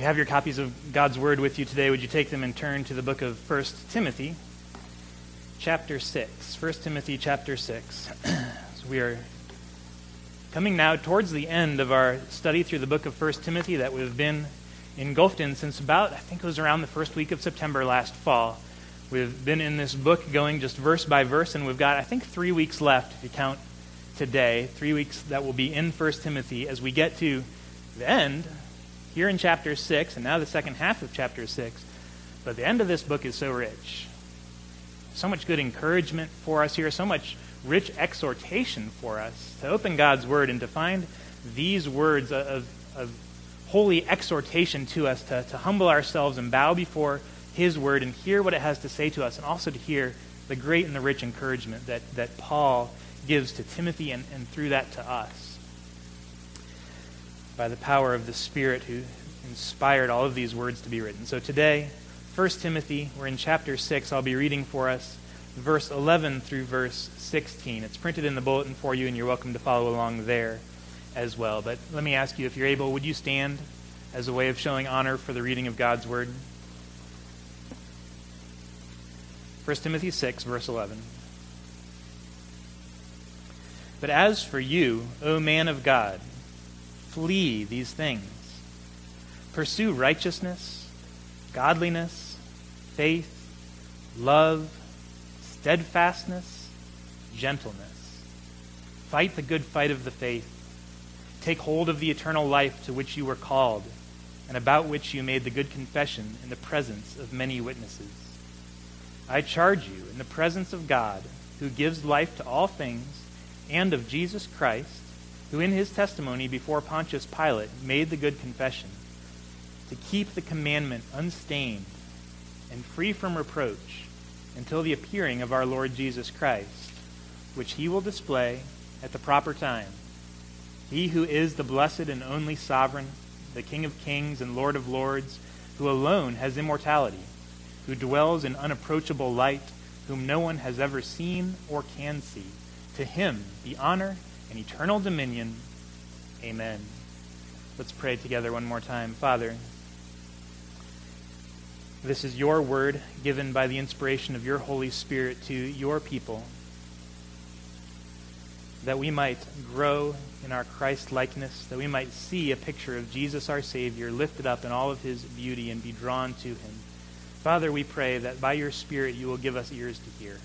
you have your copies of God's Word with you today, would you take them and turn to the book of 1 Timothy, chapter 6. 1 Timothy, chapter 6. so we are coming now towards the end of our study through the book of 1 Timothy that we've been engulfed in since about, I think it was around the first week of September last fall. We've been in this book going just verse by verse, and we've got, I think, three weeks left if you count today. Three weeks that will be in 1 Timothy as we get to the end here in chapter 6, and now the second half of chapter 6. But the end of this book is so rich. So much good encouragement for us here, so much rich exhortation for us to open God's Word and to find these words of, of holy exhortation to us to, to humble ourselves and bow before His Word and hear what it has to say to us, and also to hear the great and the rich encouragement that, that Paul gives to Timothy and, and through that to us by the power of the Spirit who inspired all of these words to be written. So today, 1 Timothy, we're in chapter 6. I'll be reading for us verse 11 through verse 16. It's printed in the bulletin for you, and you're welcome to follow along there as well. But let me ask you, if you're able, would you stand as a way of showing honor for the reading of God's Word? 1 Timothy 6, verse 11. But as for you, O man of God, Flee these things. Pursue righteousness, godliness, faith, love, steadfastness, gentleness. Fight the good fight of the faith. Take hold of the eternal life to which you were called, and about which you made the good confession in the presence of many witnesses. I charge you in the presence of God, who gives life to all things, and of Jesus Christ who in his testimony before Pontius Pilate made the good confession, to keep the commandment unstained and free from reproach until the appearing of our Lord Jesus Christ, which he will display at the proper time. He who is the blessed and only sovereign, the King of kings and Lord of lords, who alone has immortality, who dwells in unapproachable light, whom no one has ever seen or can see. To him be honor and eternal dominion. Amen. Let's pray together one more time. Father, this is your word given by the inspiration of your Holy Spirit to your people that we might grow in our Christ likeness, that we might see a picture of Jesus our Savior lifted up in all of his beauty and be drawn to him. Father, we pray that by your Spirit you will give us ears to hear.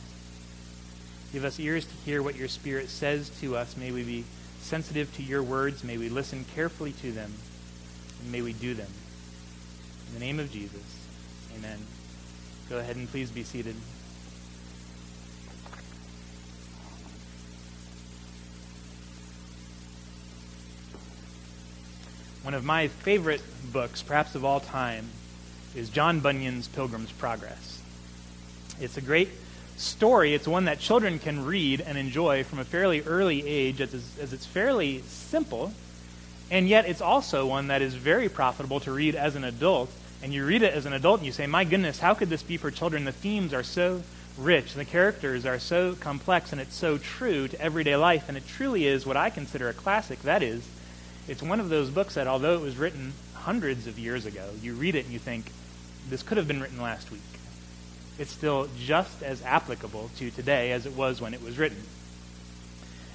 Give us ears to hear what your Spirit says to us. May we be sensitive to your words. May we listen carefully to them. And may we do them. In the name of Jesus, amen. Go ahead and please be seated. One of my favorite books, perhaps of all time, is John Bunyan's Pilgrim's Progress. It's a great story. It's one that children can read and enjoy from a fairly early age, as, as it's fairly simple, and yet it's also one that is very profitable to read as an adult. And you read it as an adult and you say, My goodness, how could this be for children? The themes are so rich, the characters are so complex, and it's so true to everyday life. And it truly is what I consider a classic. That is, it's one of those books that, although it was written hundreds of years ago, you read it and you think, This could have been written last week it's still just as applicable to today as it was when it was written.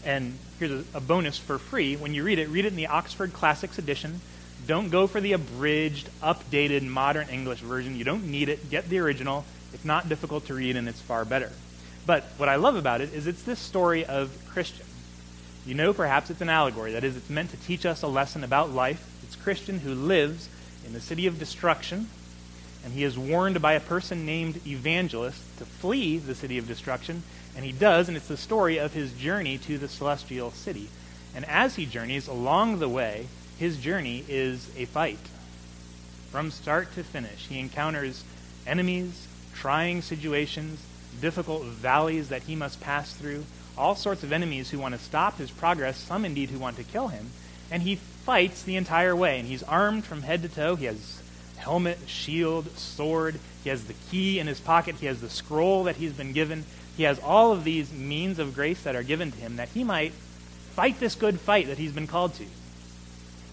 And here's a, a, bonus for free. When you read it, read it in the Oxford Classics edition. Don't go for the abridged, updated, modern English version. You don't need it. Get the original. It's not difficult to read, and it's far better. But what I love about it is it's this story of Christian. You know, perhaps it's an allegory. That is, it's meant to teach us a lesson about life. It's Christian who lives in the city of destruction, and he is warned by a person named Evangelist to flee the city of destruction, and he does, and it's the story of his journey to the celestial city. And as he journeys along the way, his journey is a fight. From start to finish, he encounters enemies, trying situations, difficult valleys that he must pass through, all sorts of enemies who want to stop his progress, some indeed who want to kill him. And he fights the entire way, and he's armed from head to toe. He has helmet, shield, sword. He has the key in his pocket. He has the scroll that he's been given. He has all of these means of grace that are given to him that he might fight this good fight that he's been called to.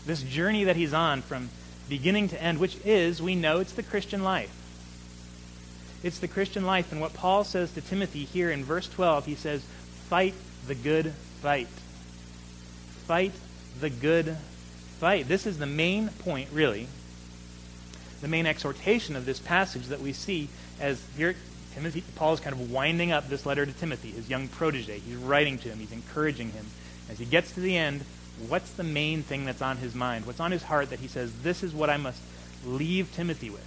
This journey that he's on from beginning to end, which is, we know, it's the Christian life. It's the Christian life. And what Paul says to Timothy here in verse 12, he says, Fight the good fight. Fight the good fight. This is the main point, really. The main exhortation of this passage that we see as here Timothy Paul is kind of winding up this letter to Timothy, his young protege. He's writing to him, he's encouraging him. As he gets to the end, what's the main thing that's on his mind? What's on his heart that he says, This is what I must leave Timothy with?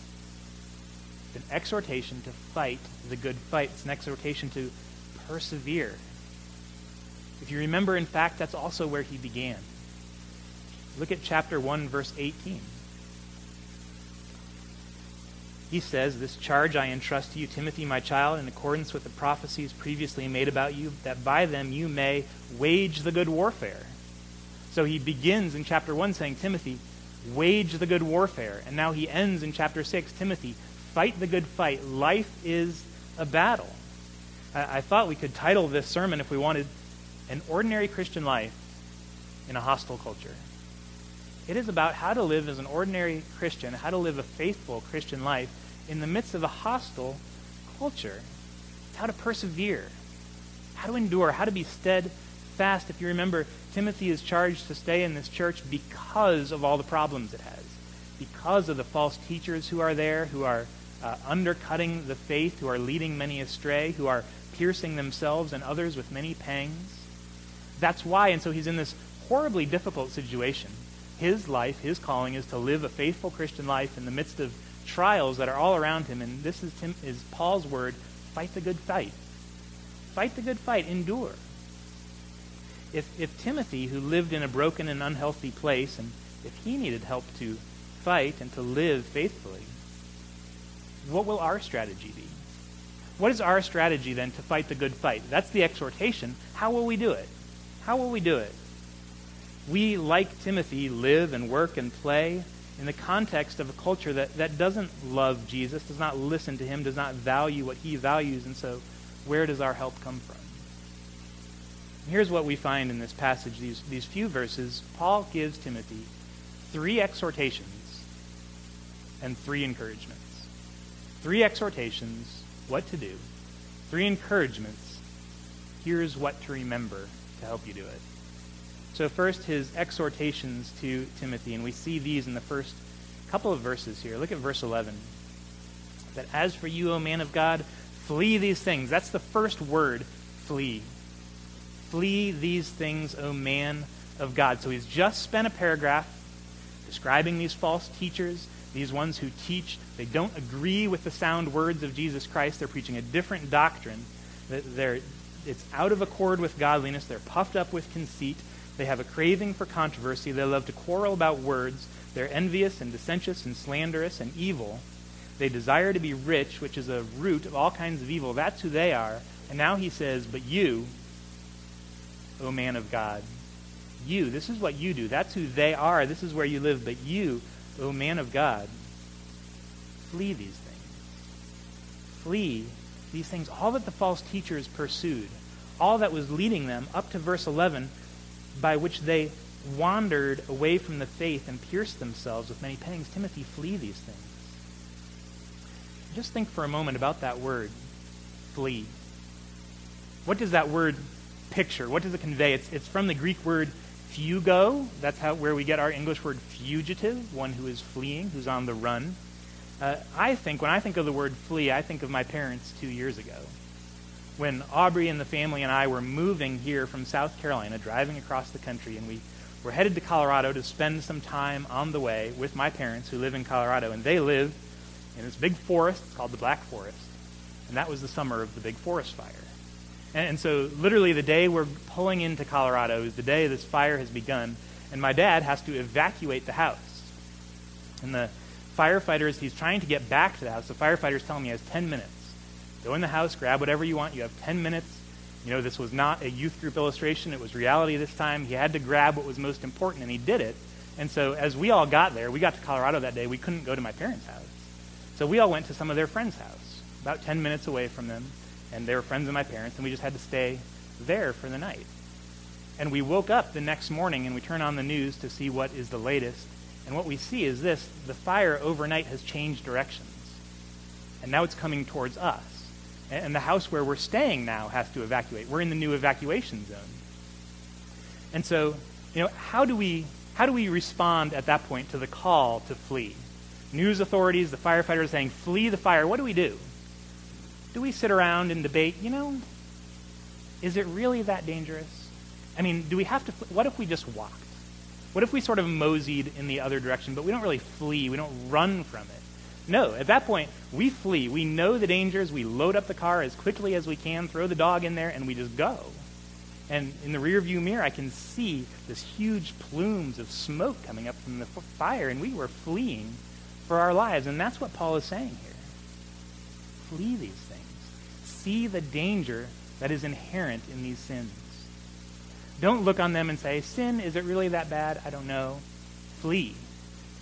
It's an exhortation to fight the good fight. It's an exhortation to persevere. If you remember, in fact, that's also where he began. Look at chapter 1, verse 18. He says, This charge I entrust to you, Timothy, my child, in accordance with the prophecies previously made about you, that by them you may wage the good warfare. So he begins in chapter 1 saying, Timothy, wage the good warfare. And now he ends in chapter 6, Timothy, fight the good fight. Life is a battle. I, I thought we could title this sermon, if we wanted, An Ordinary Christian Life in a Hostile Culture. It is about how to live as an ordinary Christian, how to live a faithful Christian life in the midst of a hostile culture. It's how to persevere, how to endure, how to be steadfast. If you remember, Timothy is charged to stay in this church because of all the problems it has, because of the false teachers who are there, who are uh, undercutting the faith, who are leading many astray, who are piercing themselves and others with many pangs. That's why, and so he's in this horribly difficult situation his life, his calling, is to live a faithful Christian life in the midst of trials that are all around him. And this is, Tim, is Paul's word fight the good fight. Fight the good fight, endure. If, if Timothy, who lived in a broken and unhealthy place, and if he needed help to fight and to live faithfully, what will our strategy be? What is our strategy then to fight the good fight? That's the exhortation. How will we do it? How will we do it? We, like Timothy, live and work and play in the context of a culture that, that doesn't love Jesus, does not listen to him, does not value what he values. And so, where does our help come from? Here's what we find in this passage, these, these few verses. Paul gives Timothy three exhortations and three encouragements. Three exhortations, what to do. Three encouragements, here's what to remember to help you do it. So, first, his exhortations to Timothy, and we see these in the first couple of verses here. Look at verse 11. That as for you, O man of God, flee these things. That's the first word, flee. Flee these things, O man of God. So, he's just spent a paragraph describing these false teachers, these ones who teach, they don't agree with the sound words of Jesus Christ. They're preaching a different doctrine. That they're, it's out of accord with godliness. They're puffed up with conceit. They have a craving for controversy. They love to quarrel about words. They're envious and dissentious and slanderous and evil. They desire to be rich, which is a root of all kinds of evil. That's who they are. And now he says, But you, O man of God, you, this is what you do. That's who they are. This is where you live. But you, O man of God, flee these things. Flee these things. All that the false teachers pursued, all that was leading them up to verse 11 by which they wandered away from the faith and pierced themselves with many pangs. Timothy, flee these things. Just think for a moment about that word, flee. What does that word picture? What does it convey? It's, it's from the Greek word fugo. That's how, where we get our English word fugitive, one who is fleeing, who's on the run. Uh, I think, when I think of the word flee, I think of my parents two years ago when Aubrey and the family and I were moving here from South Carolina, driving across the country, and we were headed to Colorado to spend some time on the way with my parents who live in Colorado. And they live in this big forest It's called the Black Forest. And that was the summer of the big forest fire. And, and so, literally, the day we're pulling into Colorado is the day this fire has begun. And my dad has to evacuate the house. And the firefighters, he's trying to get back to the house. The firefighters tell him he has 10 minutes. Go in the house, grab whatever you want. You have 10 minutes. You know, this was not a youth group illustration. It was reality this time. He had to grab what was most important, and he did it. And so as we all got there, we got to Colorado that day, we couldn't go to my parents' house. So we all went to some of their friends' house, about 10 minutes away from them. And they were friends of my parents, and we just had to stay there for the night. And we woke up the next morning and we turn on the news to see what is the latest And what we see is this the fire overnight has changed directions. And now it's coming towards us. And the house where we're staying now has to evacuate. We're in the new evacuation zone. And so, you know, how do we how do we respond at that point to the call to flee? News authorities, the firefighters saying, flee the fire. What do we do? Do we sit around and debate, you know, is it really that dangerous? I mean, do we have to, what if we just walked? What if we sort of moseyed in the other direction, but we don't really flee, we don't run from it? No, at that point, we flee. We know the dangers, we load up the car as quickly as we can, throw the dog in there, and we just go. And in the rearview mirror, I can see this huge plumes of smoke coming up from the fire, and we were fleeing for our lives. And that's what Paul is saying here. Flee these things. See the danger that is inherent in these sins. Don't look on them and say, Sin, is it really that bad? I don't know. Flee.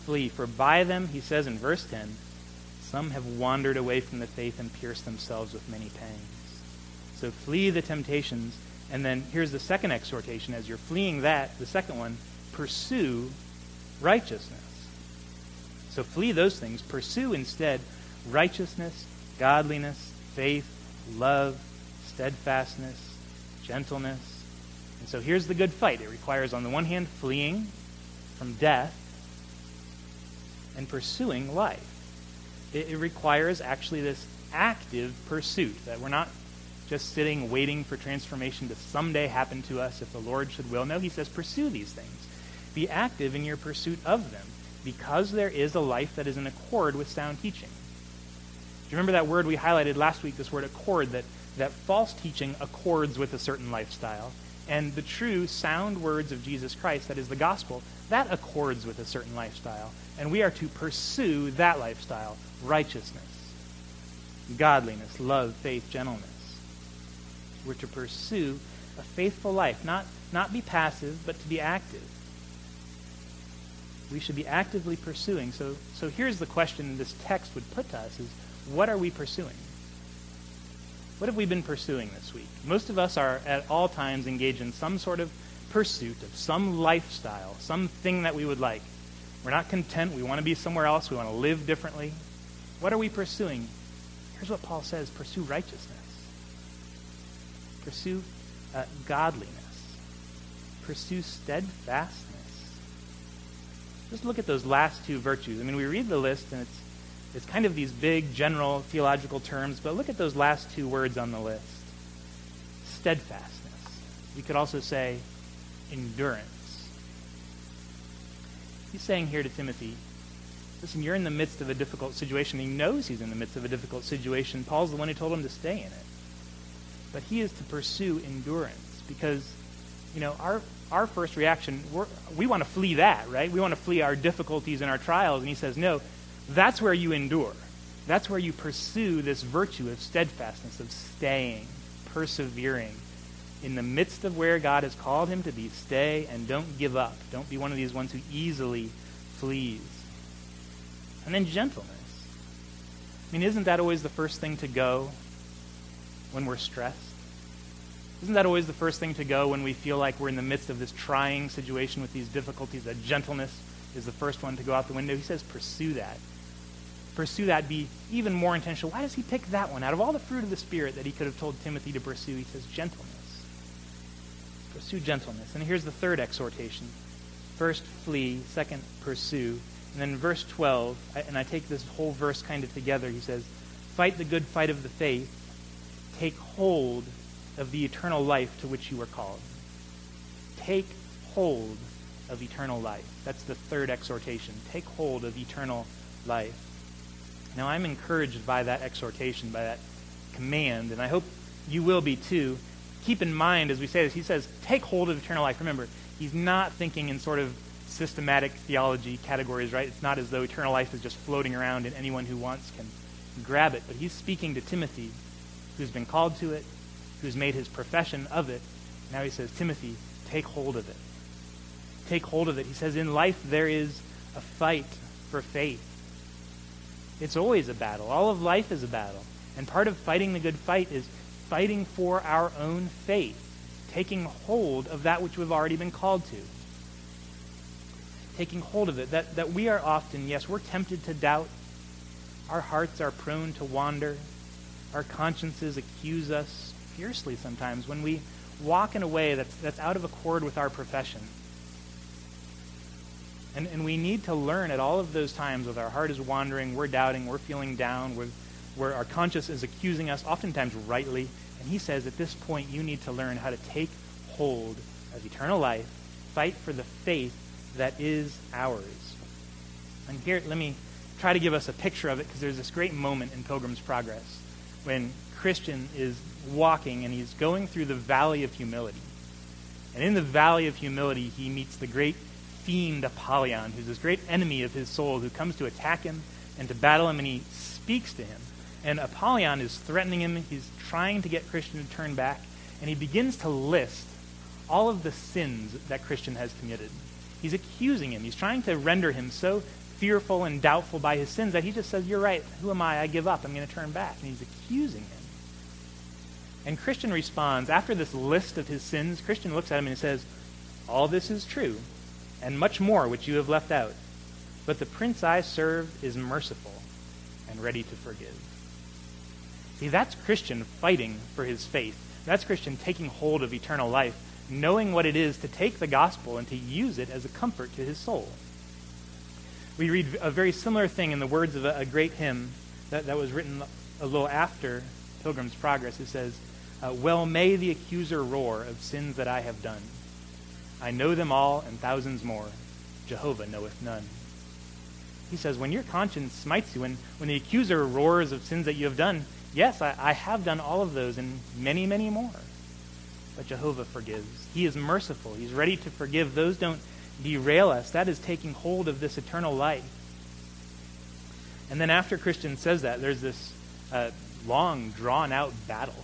Flee. For by them, he says in verse 10, some have wandered away from the faith and pierced themselves with many pangs. So flee the temptations. And then here's the second exhortation. As you're fleeing that, the second one, pursue righteousness. So flee those things. Pursue instead righteousness, godliness, faith, love, steadfastness, gentleness. And so here's the good fight. It requires, on the one hand, fleeing from death and pursuing life. It, it requires actually this active pursuit that we're not just sitting waiting for transformation to someday happen to us if the Lord should will. No, he says, pursue these things. Be active in your pursuit of them because there is a life that is in accord with sound teaching. Do you remember that word we highlighted last week, this word accord, that, that false teaching accords with a certain lifestyle? And the true, sound words of Jesus Christ, that is the gospel, that accords with a certain lifestyle. And we are to pursue that lifestyle righteousness, godliness, love, faith, gentleness. We're to pursue a faithful life, not, not be passive, but to be active we should be actively pursuing. So, so here's the question this text would put to us is, what are we pursuing? What have we been pursuing this week? Most of us are at all times engaged in some sort of pursuit of some lifestyle, something that we would like. We're not content. We want to be somewhere else. We want to live differently. What are we pursuing? Here's what Paul says pursue righteousness, pursue uh, godliness, pursue steadfastness just look at those last two virtues. I mean, we read the list and it's, it's kind of these big general theological terms, but look at those last two words on the list steadfastness. You could also say endurance. He's saying here to Timothy, listen, you're in the midst of a difficult situation. He knows he's in the midst of a difficult situation. Paul's the one who told him to stay in it. But he is to pursue endurance because, you know, our, our first reaction, we want to flee that, right? We want to flee our difficulties and our trials. And he says, no, that's where you endure. That's where you pursue this virtue of steadfastness, of staying, persevering. In the midst of where God has called him to be, stay and don't give up. Don't be one of these ones who easily flees. And then gentleness. I mean, isn't that always the first thing to go when we're stressed? Isn't that always the first thing to go when we feel like we're in the midst of this trying situation with these difficulties? That gentleness is the first one to go out the window. He says, pursue that. Pursue that. Be even more intentional. Why does he pick that one? Out of all the fruit of the Spirit that he could have told Timothy to pursue, he says, gentleness. Pursue gentleness. And here's the third exhortation. First, flee. Second, pursue. And then verse 12, and I take this whole verse kind of together, he says, Fight the good fight of the faith. Take hold of the eternal life to which you were called. Take hold of eternal life. That's the third exhortation. Take hold of eternal life. Now, I'm encouraged by that exhortation, by that command, and I hope you will be too. Keep in mind, as we say this, he says, take hold of eternal life. Remember, he's not thinking in sort of systematic theology categories, right? It's not as though eternal life is just floating around and anyone who wants can grab it. But he's speaking to Timothy, who's been called to it, who's made his profession of it. Now he says, Timothy, take hold of it. Take hold of it. He says, in life there is a fight for faith. It's always a battle. All of life is a battle. And part of fighting the good fight is fighting for our own faith, taking hold of that which we've already been called to. taking hold of it, that, that we are often, yes, we're tempted to doubt. Our hearts are prone to wander. Our consciences accuse us fiercely sometimes when we walk in a way that's, that's out of accord with our profession. And, and we need to learn at all of those times when our heart is wandering, we're doubting, we're feeling down, we're, where our conscience is accusing us, oftentimes rightly. And he says at this point, you need to learn how to take hold of eternal life, fight for the faith that is ours. And here, let me try to give us a picture of it because there's this great moment in Pilgrim's Progress when Christian is walking and he's going through the valley of humility. And in the valley of humility, he meets the great fiend Apollyon, who's this great enemy of his soul who comes to attack him and to battle him, and he speaks to him. And Apollyon is threatening him. He's trying to get Christian to turn back. And he begins to list all of the sins that Christian has committed. He's accusing him. He's trying to render him so fearful and doubtful by his sins that he just says, You're right. Who am I? I give up. I'm going to turn back. And he's accusing him. And Christian responds, after this list of his sins, Christian looks at him and he says, All this is true, and much more which you have left out. But the prince I serve is merciful and ready to forgive. See, that's Christian fighting for his faith. That's Christian taking hold of eternal life, knowing what it is to take the gospel and to use it as a comfort to his soul. We read a very similar thing in the words of a, a great hymn that, that was written a little after Pilgrim's Progress. It says, uh, Well may the accuser roar of sins that I have done. I know them all and thousands more. Jehovah knoweth none. He says, When your conscience smites you, when, when the accuser roars of sins that you have done, yes, I, I have done all of those and many, many more. But Jehovah forgives. He is merciful. He's ready to forgive. Those don't derail us. That is taking hold of this eternal life. And then after Christian says that, there's this uh, long, drawn out battle.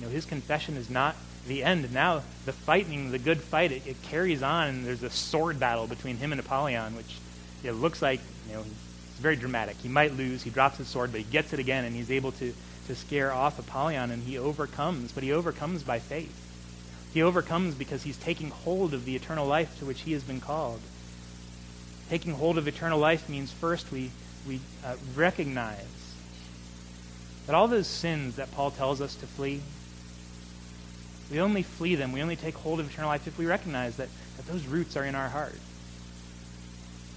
You know, his confession is not the end. Now, the fighting, the good fight, it, it carries on, and there's a sword battle between him and Apollyon, which it looks like, you know, it's very dramatic. He might lose, he drops his sword, but he gets it again, and he's able to, to scare off Apollyon, and he overcomes, but he overcomes by faith. He overcomes because he's taking hold of the eternal life to which he has been called. Taking hold of eternal life means first we, we uh, recognize that all those sins that Paul tells us to flee, we only flee them, we only take hold of eternal life if we recognize that, that those roots are in our heart.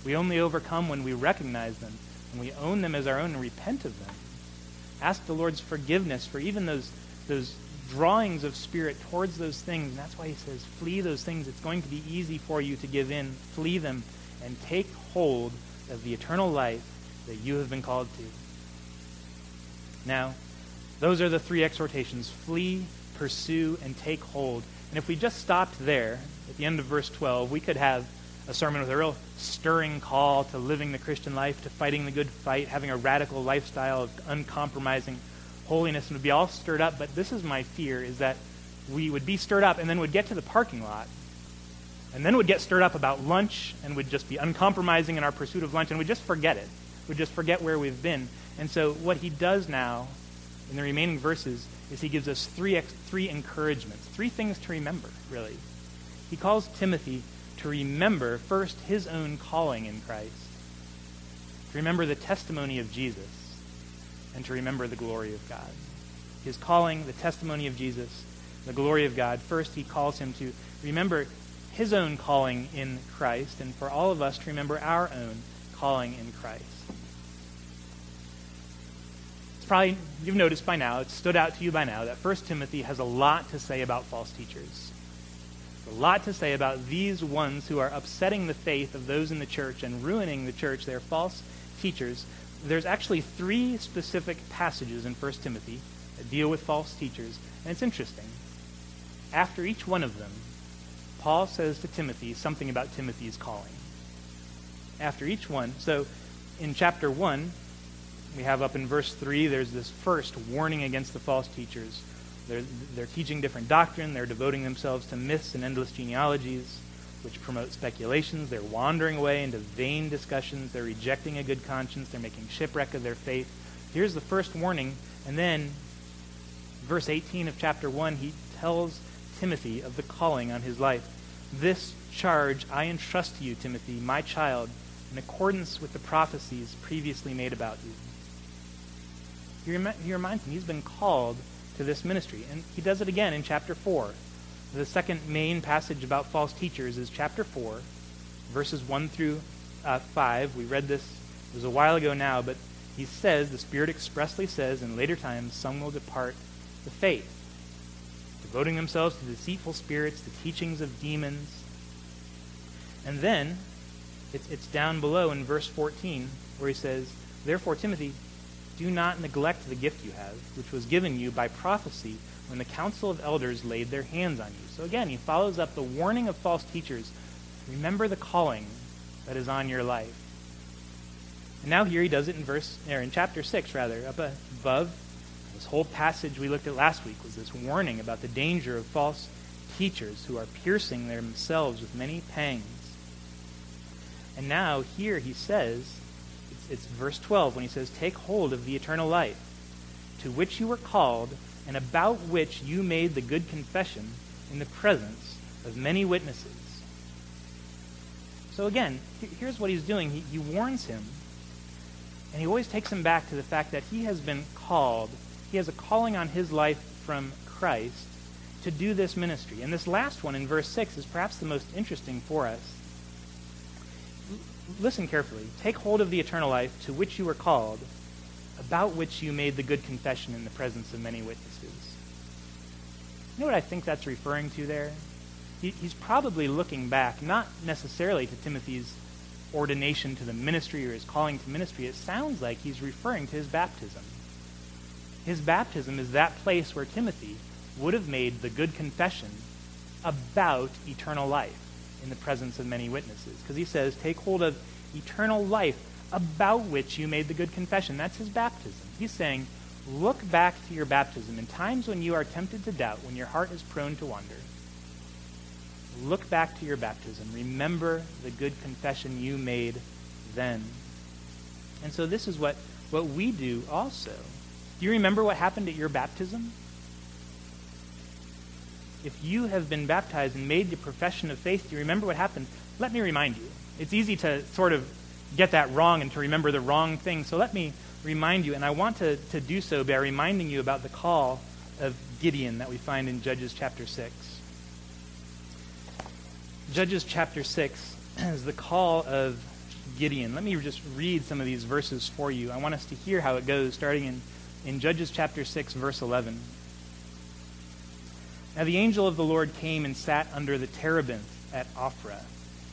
We only overcome when we recognize them, and we own them as our own and repent of them. Ask the Lord's forgiveness for even those, those drawings of spirit towards those things. And that's why he says, flee those things. It's going to be easy for you to give in. Flee them and take hold of the eternal life that you have been called to. Now, those are the three exhortations flee, pursue, and take hold. And if we just stopped there at the end of verse 12, we could have a sermon with a real stirring call to living the Christian life, to fighting the good fight, having a radical lifestyle of uncompromising holiness, and would be all stirred up. But this is my fear, is that we would be stirred up and then would get to the parking lot and then would get stirred up about lunch and would just be uncompromising in our pursuit of lunch and would just forget it. Would just forget where we've been. And so what he does now in the remaining verses is he gives us three, three encouragements, three things to remember, really. He calls Timothy to remember first his own calling in Christ, to remember the testimony of Jesus, and to remember the glory of God. His calling, the testimony of Jesus, the glory of God. First, he calls him to remember his own calling in Christ, and for all of us to remember our own calling in Christ. It's probably, you've noticed by now, it's stood out to you by now, that 1 Timothy has a lot to say about false teachers. A lot to say about these ones who are upsetting the faith of those in the church and ruining the church. They're false teachers. There's actually three specific passages in 1 Timothy that deal with false teachers, and it's interesting. After each one of them, Paul says to Timothy something about Timothy's calling. After each one, so in chapter 1, we have up in verse 3, there's this first warning against the false teachers. They're, they're teaching different doctrine, they're devoting themselves to myths and endless genealogies, which promote speculations. They're wandering away into vain discussions. They're rejecting a good conscience. They're making shipwreck of their faith. Here's the first warning. And then, verse 18 of chapter 1, he tells Timothy of the calling on his life. This charge I entrust to you, Timothy, my child, in accordance with the prophecies previously made about you. He, rem- he reminds him he's been called to this ministry. And he does it again in chapter 4. The second main passage about false teachers is chapter 4, verses 1 through uh, 5. We read this, it was a while ago now, but he says, the Spirit expressly says, in later times, some will depart the faith, devoting themselves to deceitful spirits, the teachings of demons. And then, it's, it's down below in verse 14, where he says, Therefore, Timothy, do not neglect the gift you have, which was given you by prophecy when the council of elders laid their hands on you. So again, he follows up the warning of false teachers. Remember the calling that is on your life. And now here he does it in verse or in chapter 6 rather, up above. This whole passage we looked at last week was this warning about the danger of false teachers who are piercing themselves with many pangs. And now here he says, it's, verse 12 when he says, Take hold of the eternal life, to which you were called, and about which you made the good confession in the presence of many witnesses. So again, here's what he's doing. He, he warns him and he always takes him back to the fact that he has been called, he has a calling on his life from Christ to do this ministry. And this last one in verse 6 is perhaps the most interesting for us. Listen carefully. Take hold of the eternal life to which you were called, about which you made the good confession in the presence of many witnesses. You know what I think that's referring to there? He, he's probably looking back, not necessarily to Timothy's ordination to the ministry or his calling to ministry, it sounds like he's referring to his baptism. His baptism is that place where Timothy would have made the good confession about eternal life in the presence of many witnesses. Because he says, Take hold of eternal life about which you made the good confession. That's his baptism. He's saying, Look back to your baptism in times when you are tempted to doubt, when your heart is prone to wander. Look back to your baptism. Remember the good confession you made then. And so this is what, what we do also. Do you remember what happened at your baptism? If you have been baptized and made the profession of faith, do you remember what happened? Let me remind you. It's easy to sort of get that wrong and to remember the wrong thing. So let me remind you, and I want to, to do so by reminding you about the call of Gideon that we find in Judges chapter 6. Judges chapter 6 is the call of Gideon. Let me just read some of these verses for you. I want us to hear how it goes, starting in, in Judges chapter 6, verse 11. Now the angel of the Lord came and sat under the terebinth at Ophrah,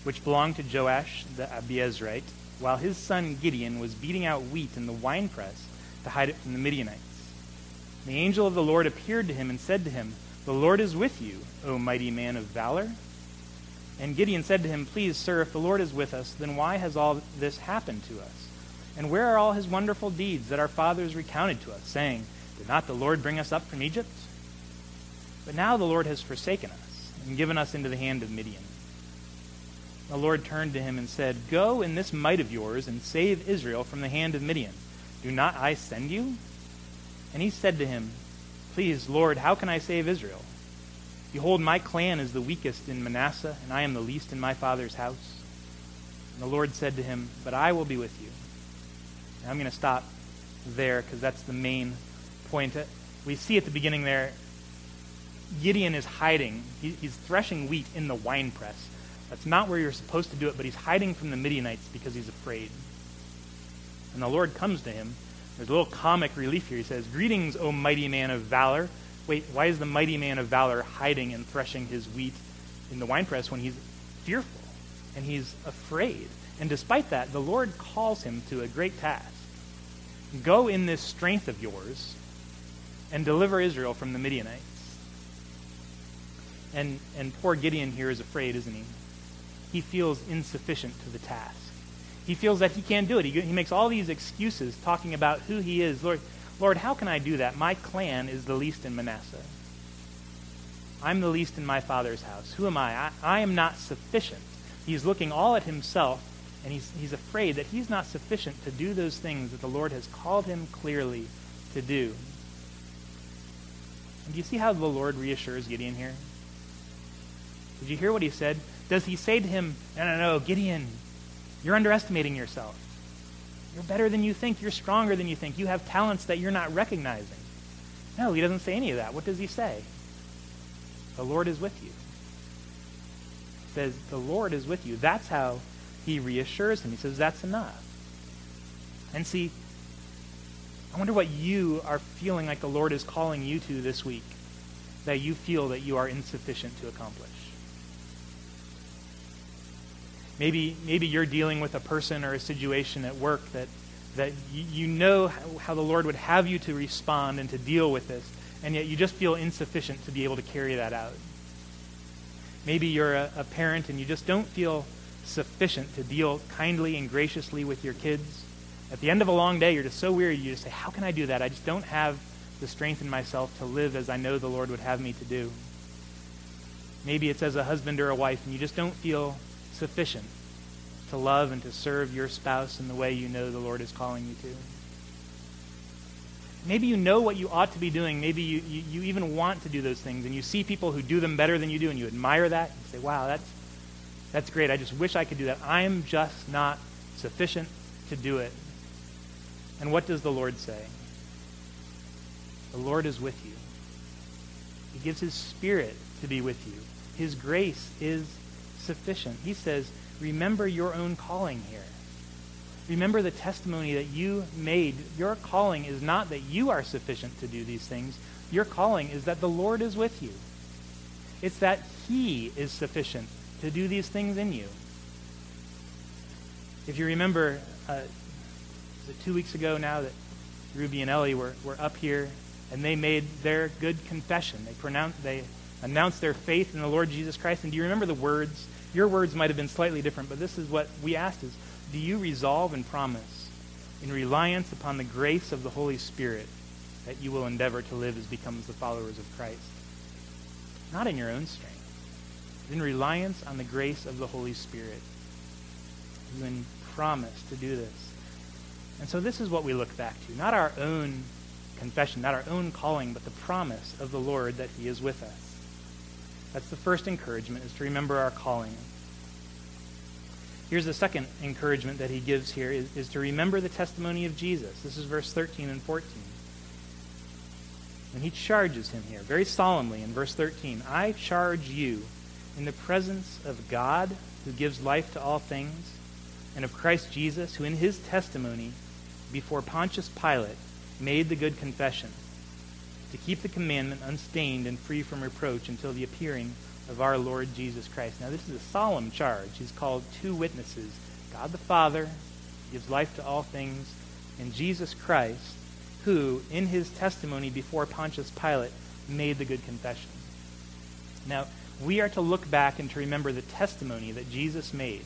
which belonged to Joash the Abiezrite, while his son Gideon was beating out wheat in the winepress to hide it from the Midianites. The angel of the Lord appeared to him and said to him, The Lord is with you, O mighty man of valor. And Gideon said to him, Please, sir, if the Lord is with us, then why has all this happened to us? And where are all his wonderful deeds that our fathers recounted to us, saying, Did not the Lord bring us up from Egypt? But now the Lord has forsaken us and given us into the hand of Midian. The Lord turned to him and said, Go in this might of yours and save Israel from the hand of Midian. Do not I send you? And he said to him, Please, Lord, how can I save Israel? Behold, my clan is the weakest in Manasseh, and I am the least in my father's house. And the Lord said to him, But I will be with you. I'm going to stop there because that's the main point. Uh, we see at the beginning there, Gideon is hiding. He, he's threshing wheat in the winepress. That's not where you're supposed to do it, but he's hiding from the Midianites because he's afraid. And the Lord comes to him. There's a little comic relief here. He says, Greetings, O mighty man of valor. Wait, why is the mighty man of valor hiding and threshing his wheat in the winepress when he's fearful and he's afraid? And despite that, the Lord calls him to a great task. Go in this strength of yours and deliver Israel from the Midianites. And, and poor Gideon here is afraid, isn't he? He feels insufficient to the task. He feels that he can't do it. He, he makes all these excuses talking about who he is. Lord, Lord, how can I do that? My clan is the least in Manasseh. I'm the least in my father's house. Who am I? I, I am not sufficient. He's looking all at himself, and he's, he's afraid that he's not sufficient to do those things that the Lord has called him clearly to do. And do you see how the Lord reassures Gideon here? Did you hear what he said? Does he say to him, No, no, no, Gideon, you're underestimating yourself. You're better than you think. You're stronger than you think. You have talents that you're not recognizing. No, he doesn't say any of that. What does he say? The Lord is with you. He says, The Lord is with you. That's how he reassures him. He says, That's enough. And see, I wonder what you are feeling like the Lord is calling you to this week that you feel that you are insufficient to accomplish. Maybe, maybe you're dealing with a person or a situation at work that, that you, know how, how the Lord would have you to respond and to deal with this, and yet you just feel insufficient to be able to carry that out. Maybe you're a, a parent and you just don't feel sufficient to deal kindly and graciously with your kids. At the end of a long day, you're just so weary, you just say, How can I do that? I just don't have the strength in myself to live as I know the Lord would have me to do. Maybe it's as a husband or a wife, and you just don't feel sufficient to love and to serve your spouse in the way you know the Lord is calling you to. Maybe you know what you ought to be doing. Maybe you, you, you, even want to do those things, and you see people who do them better than you do, and you admire that. And say, wow, that's, that's great. I just wish I could do that. I'm just not sufficient to do it. And what does the Lord say? The Lord is with you. He gives his spirit to be with you. His grace is sufficient. He says, remember your own calling here. Remember the testimony that you made. Your calling is not that you are sufficient to do these things. Your calling is that the Lord is with you. It's that he is sufficient to do these things in you. If you remember, uh, two weeks ago now that Ruby and Ellie were, were up here and they made their good confession. They pronounced, they announced their faith in the Lord Jesus Christ. And do you remember the words? Your words might have been slightly different, but this is what we asked is, do you resolve and promise in reliance upon the grace of the Holy Spirit that you will endeavor to live as becomes the followers of Christ? Not in your own strength, but in reliance on the grace of the Holy Spirit. You can promise to do this. And so this is what we look back to, not our own confession, not our own calling, but the promise of the Lord that he is with us. That's the first encouragement, is to remember our calling. Here's the second encouragement that he gives here, is, is to remember the testimony of Jesus. This is verse 13 and 14. And he charges him here, very solemnly in verse 13, I charge you in the presence of God, who gives life to all things, and of Christ Jesus, who in his testimony before Pontius Pilate made the good confession to keep the commandment unstained and free from reproach until the appearing of our Lord Jesus Christ. Now, this is a solemn charge. He's called two witnesses God the Father gives life to all things, and Jesus Christ, who, in his testimony before Pontius Pilate, made the good confession. Now, we are to look back and to remember the testimony that Jesus made.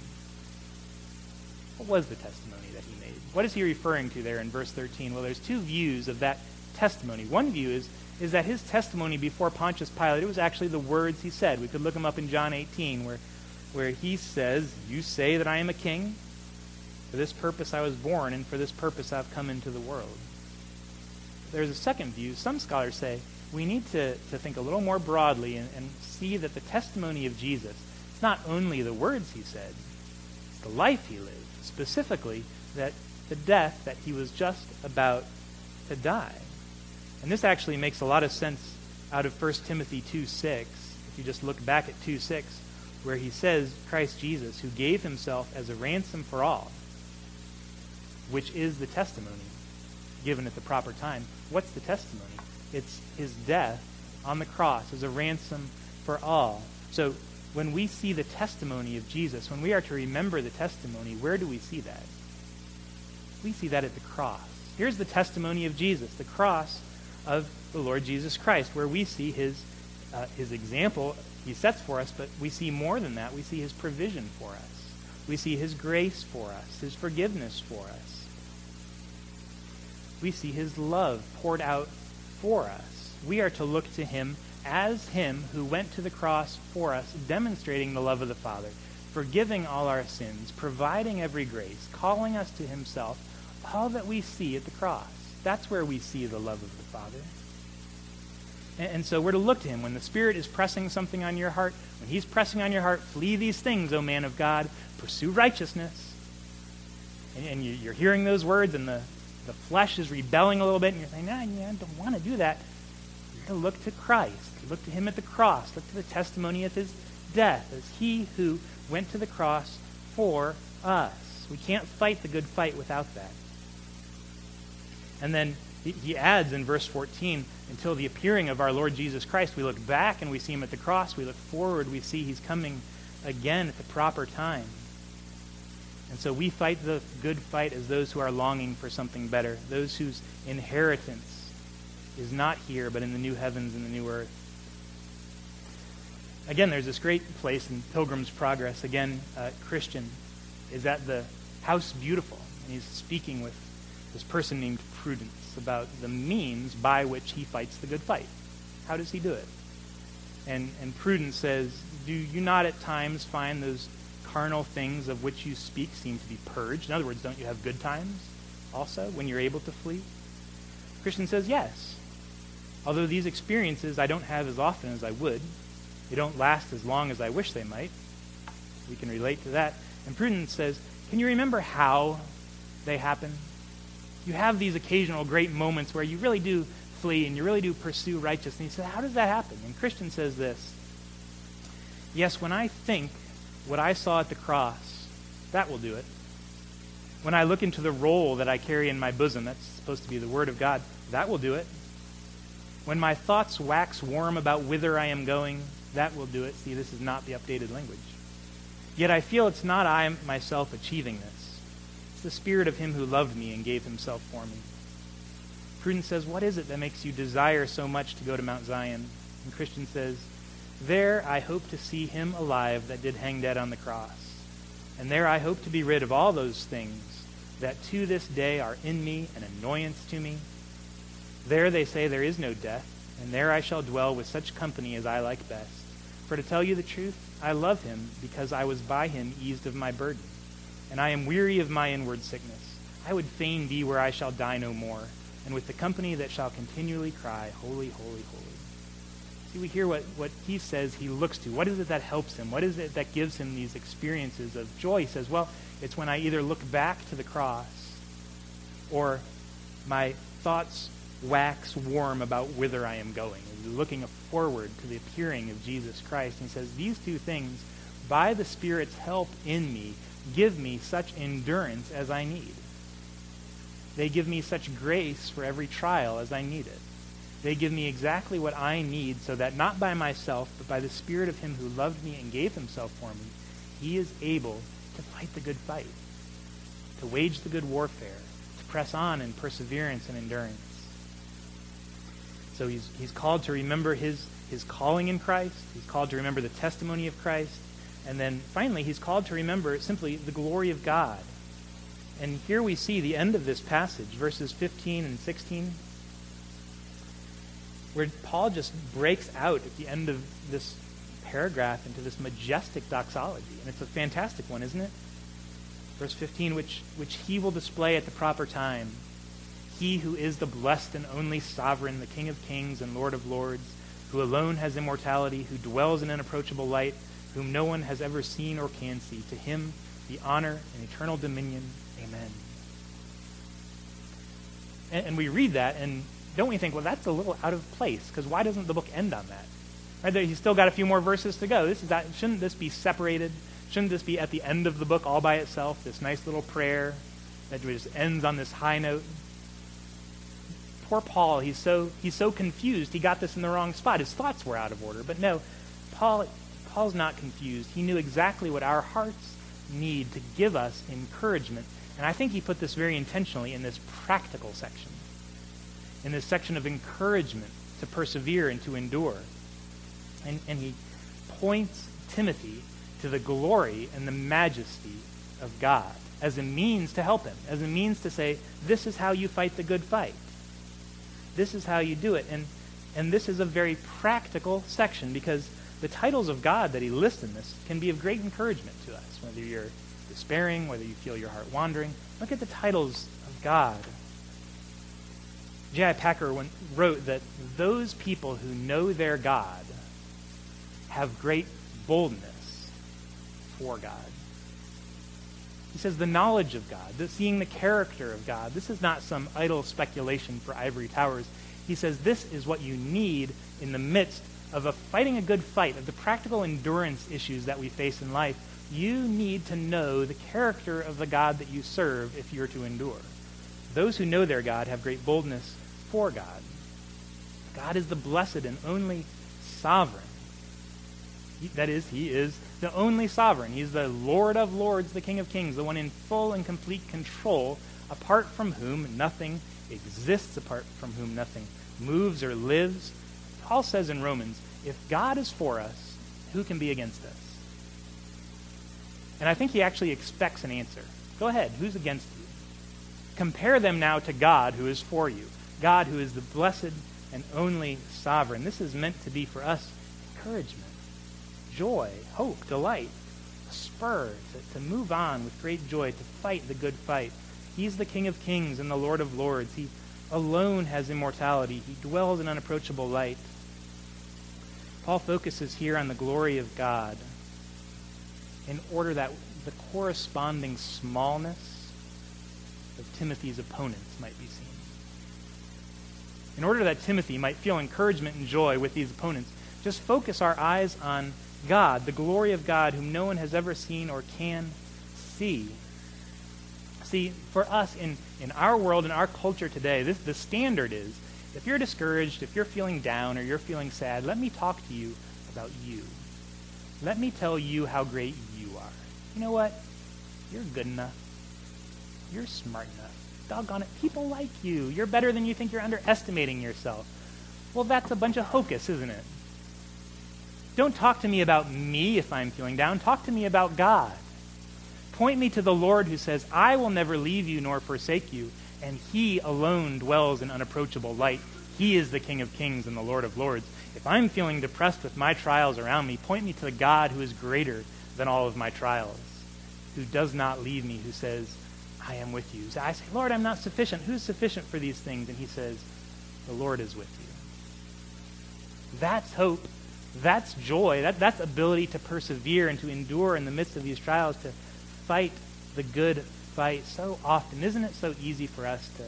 What was the testimony that he made? What is he referring to there in verse 13? Well, there's two views of that testimony. One view is, is that his testimony before Pontius Pilate, it was actually the words he said. We could look them up in John 18, where, where he says, You say that I am a king? For this purpose I was born, and for this purpose I've come into the world. There's a second view. Some scholars say we need to, to think a little more broadly and, and see that the testimony of Jesus, it's not only the words he said, it's the life he lived. Specifically, that the death that he was just about to die. And this actually makes a lot of sense out of 1 Timothy 2 6. If you just look back at 2 6, where he says, Christ Jesus, who gave himself as a ransom for all, which is the testimony given at the proper time. What's the testimony? It's his death on the cross as a ransom for all. So when we see the testimony of Jesus, when we are to remember the testimony, where do we see that? We see that at the cross. Here's the testimony of Jesus, the cross of the Lord Jesus Christ, where we see his, uh, his example he sets for us, but we see more than that. We see his provision for us. We see his grace for us, his forgiveness for us. We see his love poured out for us. We are to look to him as him who went to the cross for us, demonstrating the love of the Father, forgiving all our sins, providing every grace, calling us to himself, all that we see at the cross. That's where we see the love of the Father. And, and so we're to look to him. When the Spirit is pressing something on your heart, when he's pressing on your heart, flee these things, O man of God. Pursue righteousness. And, and you, are hearing those words, and the, the flesh is rebelling a little bit, and you're saying, nah, yeah, I don't want to do that. You're to look to Christ. Look to him at the cross. Look to the testimony of his death as he who went to the cross for us. We can't fight the good fight without that. And then he adds in verse 14, until the appearing of our Lord Jesus Christ, we look back and we see him at the cross. We look forward, we see he's coming again at the proper time. And so we fight the good fight as those who are longing for something better, those whose inheritance is not here, but in the new heavens and the new earth. Again, there's this great place in Pilgrim's Progress. Again, uh, Christian is at the House Beautiful, and he's speaking with this person named Prudence about the means by which he fights the good fight. How does he do it? And, and Prudence says, Do you not at times find those carnal things of which you speak seem to be purged? In other words, don't you have good times also when you're able to flee? Christian says, Yes. Although these experiences I don't have as often as I would, they don't last as long as I wish they might. We can relate to that. And Prudence says, Can you remember how they happen? You have these occasional great moments where you really do flee and you really do pursue righteousness. And he says, How does that happen? And Christian says this Yes, when I think what I saw at the cross, that will do it. When I look into the roll that I carry in my bosom, that's supposed to be the Word of God, that will do it. When my thoughts wax warm about whither I am going, that will do it. See, this is not the updated language. Yet I feel it's not I myself achieving this. The Spirit of Him who loved me and gave Himself for me. Prudence says, What is it that makes you desire so much to go to Mount Zion? And Christian says, There I hope to see Him alive that did hang dead on the cross. And there I hope to be rid of all those things that to this day are in me an annoyance to me. There they say there is no death, and there I shall dwell with such company as I like best. For to tell you the truth, I love him because I was by him eased of my burden. And I am weary of my inward sickness. I would fain be where I shall die no more, and with the company that shall continually cry, Holy, holy, holy. See, we hear what, what he says he looks to. What is it that helps him? What is it that gives him these experiences of joy? He says, well, it's when I either look back to the cross or my thoughts wax warm about whither I am going looking forward to the appearing of Jesus Christ. And he says, These two things, by the Spirit's help in me, give me such endurance as I need. They give me such grace for every trial as I need it. They give me exactly what I need so that not by myself, but by the Spirit of Him who loved me and gave Himself for me, He is able to fight the good fight, to wage the good warfare, to press on in perseverance and endurance. So he's, he's called to remember his, his calling in Christ. He's called to remember the testimony of Christ. And then finally, he's called to remember simply the glory of God. And here we see the end of this passage, verses 15 and 16, where Paul just breaks out at the end of this paragraph into this majestic doxology. And it's a fantastic one, isn't it? Verse 15, which, which he will display at the proper time he who is the blessed and only sovereign, the King of kings and Lord of lords, who alone has immortality, who dwells in unapproachable light, whom no one has ever seen or can see. To him the honor and eternal dominion. Amen. And, and we read that, and don't we think, well, that's a little out of place, because why doesn't the book end on that? Right, he's still got a few more verses to go. This is that, shouldn't this be separated? Shouldn't this be at the end of the book all by itself, this nice little prayer that just ends on this high note? poor Paul, he's so, he's so confused. He got this in the wrong spot. His thoughts were out of order. But no, Paul, Paul's not confused. He knew exactly what our hearts need to give us encouragement. And I think he put this very intentionally in this practical section, in this section of encouragement to persevere and to endure. And, and he points Timothy to the glory and the majesty of God as a means to help him, as a means to say, this is how you fight the good fight. This is how you do it. And, and this is a very practical section because the titles of God that he lists in this can be of great encouragement to us, whether you're despairing, whether you feel your heart wandering. Look at the titles of God. J.I. Packer wrote that those people who know their God have great boldness for God. He says the knowledge of God, the seeing the character of God. This is not some idle speculation for ivory towers. He says this is what you need in the midst of a fighting a good fight, of the practical endurance issues that we face in life. You need to know the character of the God that you serve if you're to endure. Those who know their God have great boldness for God. God is the blessed and only sovereign. That is, he is the only sovereign. He's the Lord of lords, the King of kings, the one in full and complete control, apart from whom nothing exists, apart from whom nothing moves or lives. Paul says in Romans, if God is for us, who can be against us? And I think he actually expects an answer. Go ahead, who's against you? Compare them now to God who is for you, God who is the blessed and only sovereign. This is meant to be for us encouragement joy, hope, delight, a spur to, to move on with great joy, to fight the good fight. He's the King of kings and the Lord of lords. He alone has immortality. He dwells in unapproachable light. Paul focuses here on the glory of God in order that the corresponding smallness of Timothy's opponents might be seen. In order that Timothy might feel encouragement and joy with these opponents, just focus our eyes on God, the glory of God, whom no one has ever seen or can see. See, for us in, in our world, in our culture today, this, the standard is if you're discouraged, if you're feeling down, or you're feeling sad, let me talk to you about you. Let me tell you how great you are. You know what? You're good enough. You're smart enough. Doggone it. People like you. You're better than you think. You're underestimating yourself. Well, that's a bunch of hocus, isn't it? Don't talk to me about me if I'm feeling down. Talk to me about God. Point me to the Lord who says, I will never leave you nor forsake you, and he alone dwells in unapproachable light. He is the King of kings and the Lord of lords. If I'm feeling depressed with my trials around me, point me to the God who is greater than all of my trials, who does not leave me, who says, I am with you. So I say, Lord, I'm not sufficient. Who's sufficient for these things? And he says, The Lord is with you. That's hope. That's joy. That, that's ability to persevere and to endure in the midst of these trials, to fight the good fight so often. Isn't it so easy for us to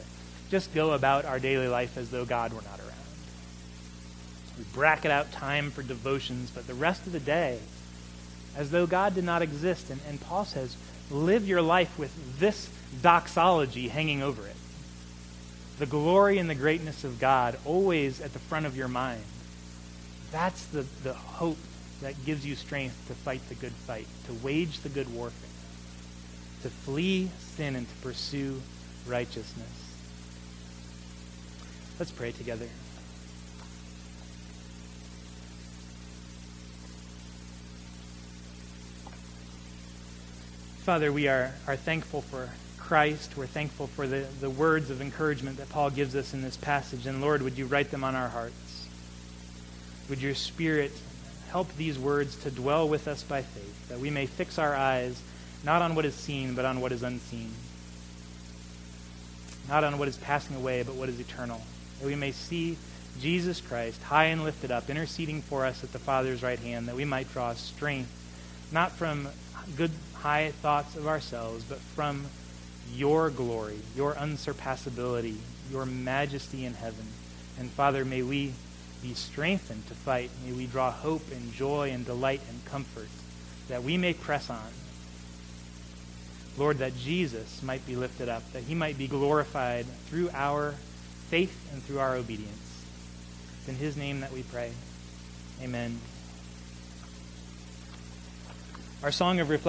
just go about our daily life as though God were not around? We bracket out time for devotions, but the rest of the day, as though God did not exist. And, and Paul says, live your life with this doxology hanging over it. The glory and the greatness of God always at the front of your mind. That's the, the hope that gives you strength to fight the good fight, to wage the good warfare, to flee sin and to pursue righteousness. Let's pray together. Father, we are, are thankful for Christ. We're thankful for the, the words of encouragement that Paul gives us in this passage. And Lord, would you write them on our hearts? Would your Spirit help these words to dwell with us by faith, that we may fix our eyes not on what is seen, but on what is unseen. Not on what is passing away, but what is eternal. That we may see Jesus Christ high and lifted up, interceding for us at the Father's right hand, that we might draw strength, not from good high thoughts of ourselves, but from your glory, your unsurpassability, your majesty in heaven. And Father, may we be strengthened to fight. May we draw hope and joy and delight and comfort that we may press on. Lord, that Jesus might be lifted up, that he might be glorified through our faith and through our obedience. It's in his name that we pray. Amen. Our song of reflection.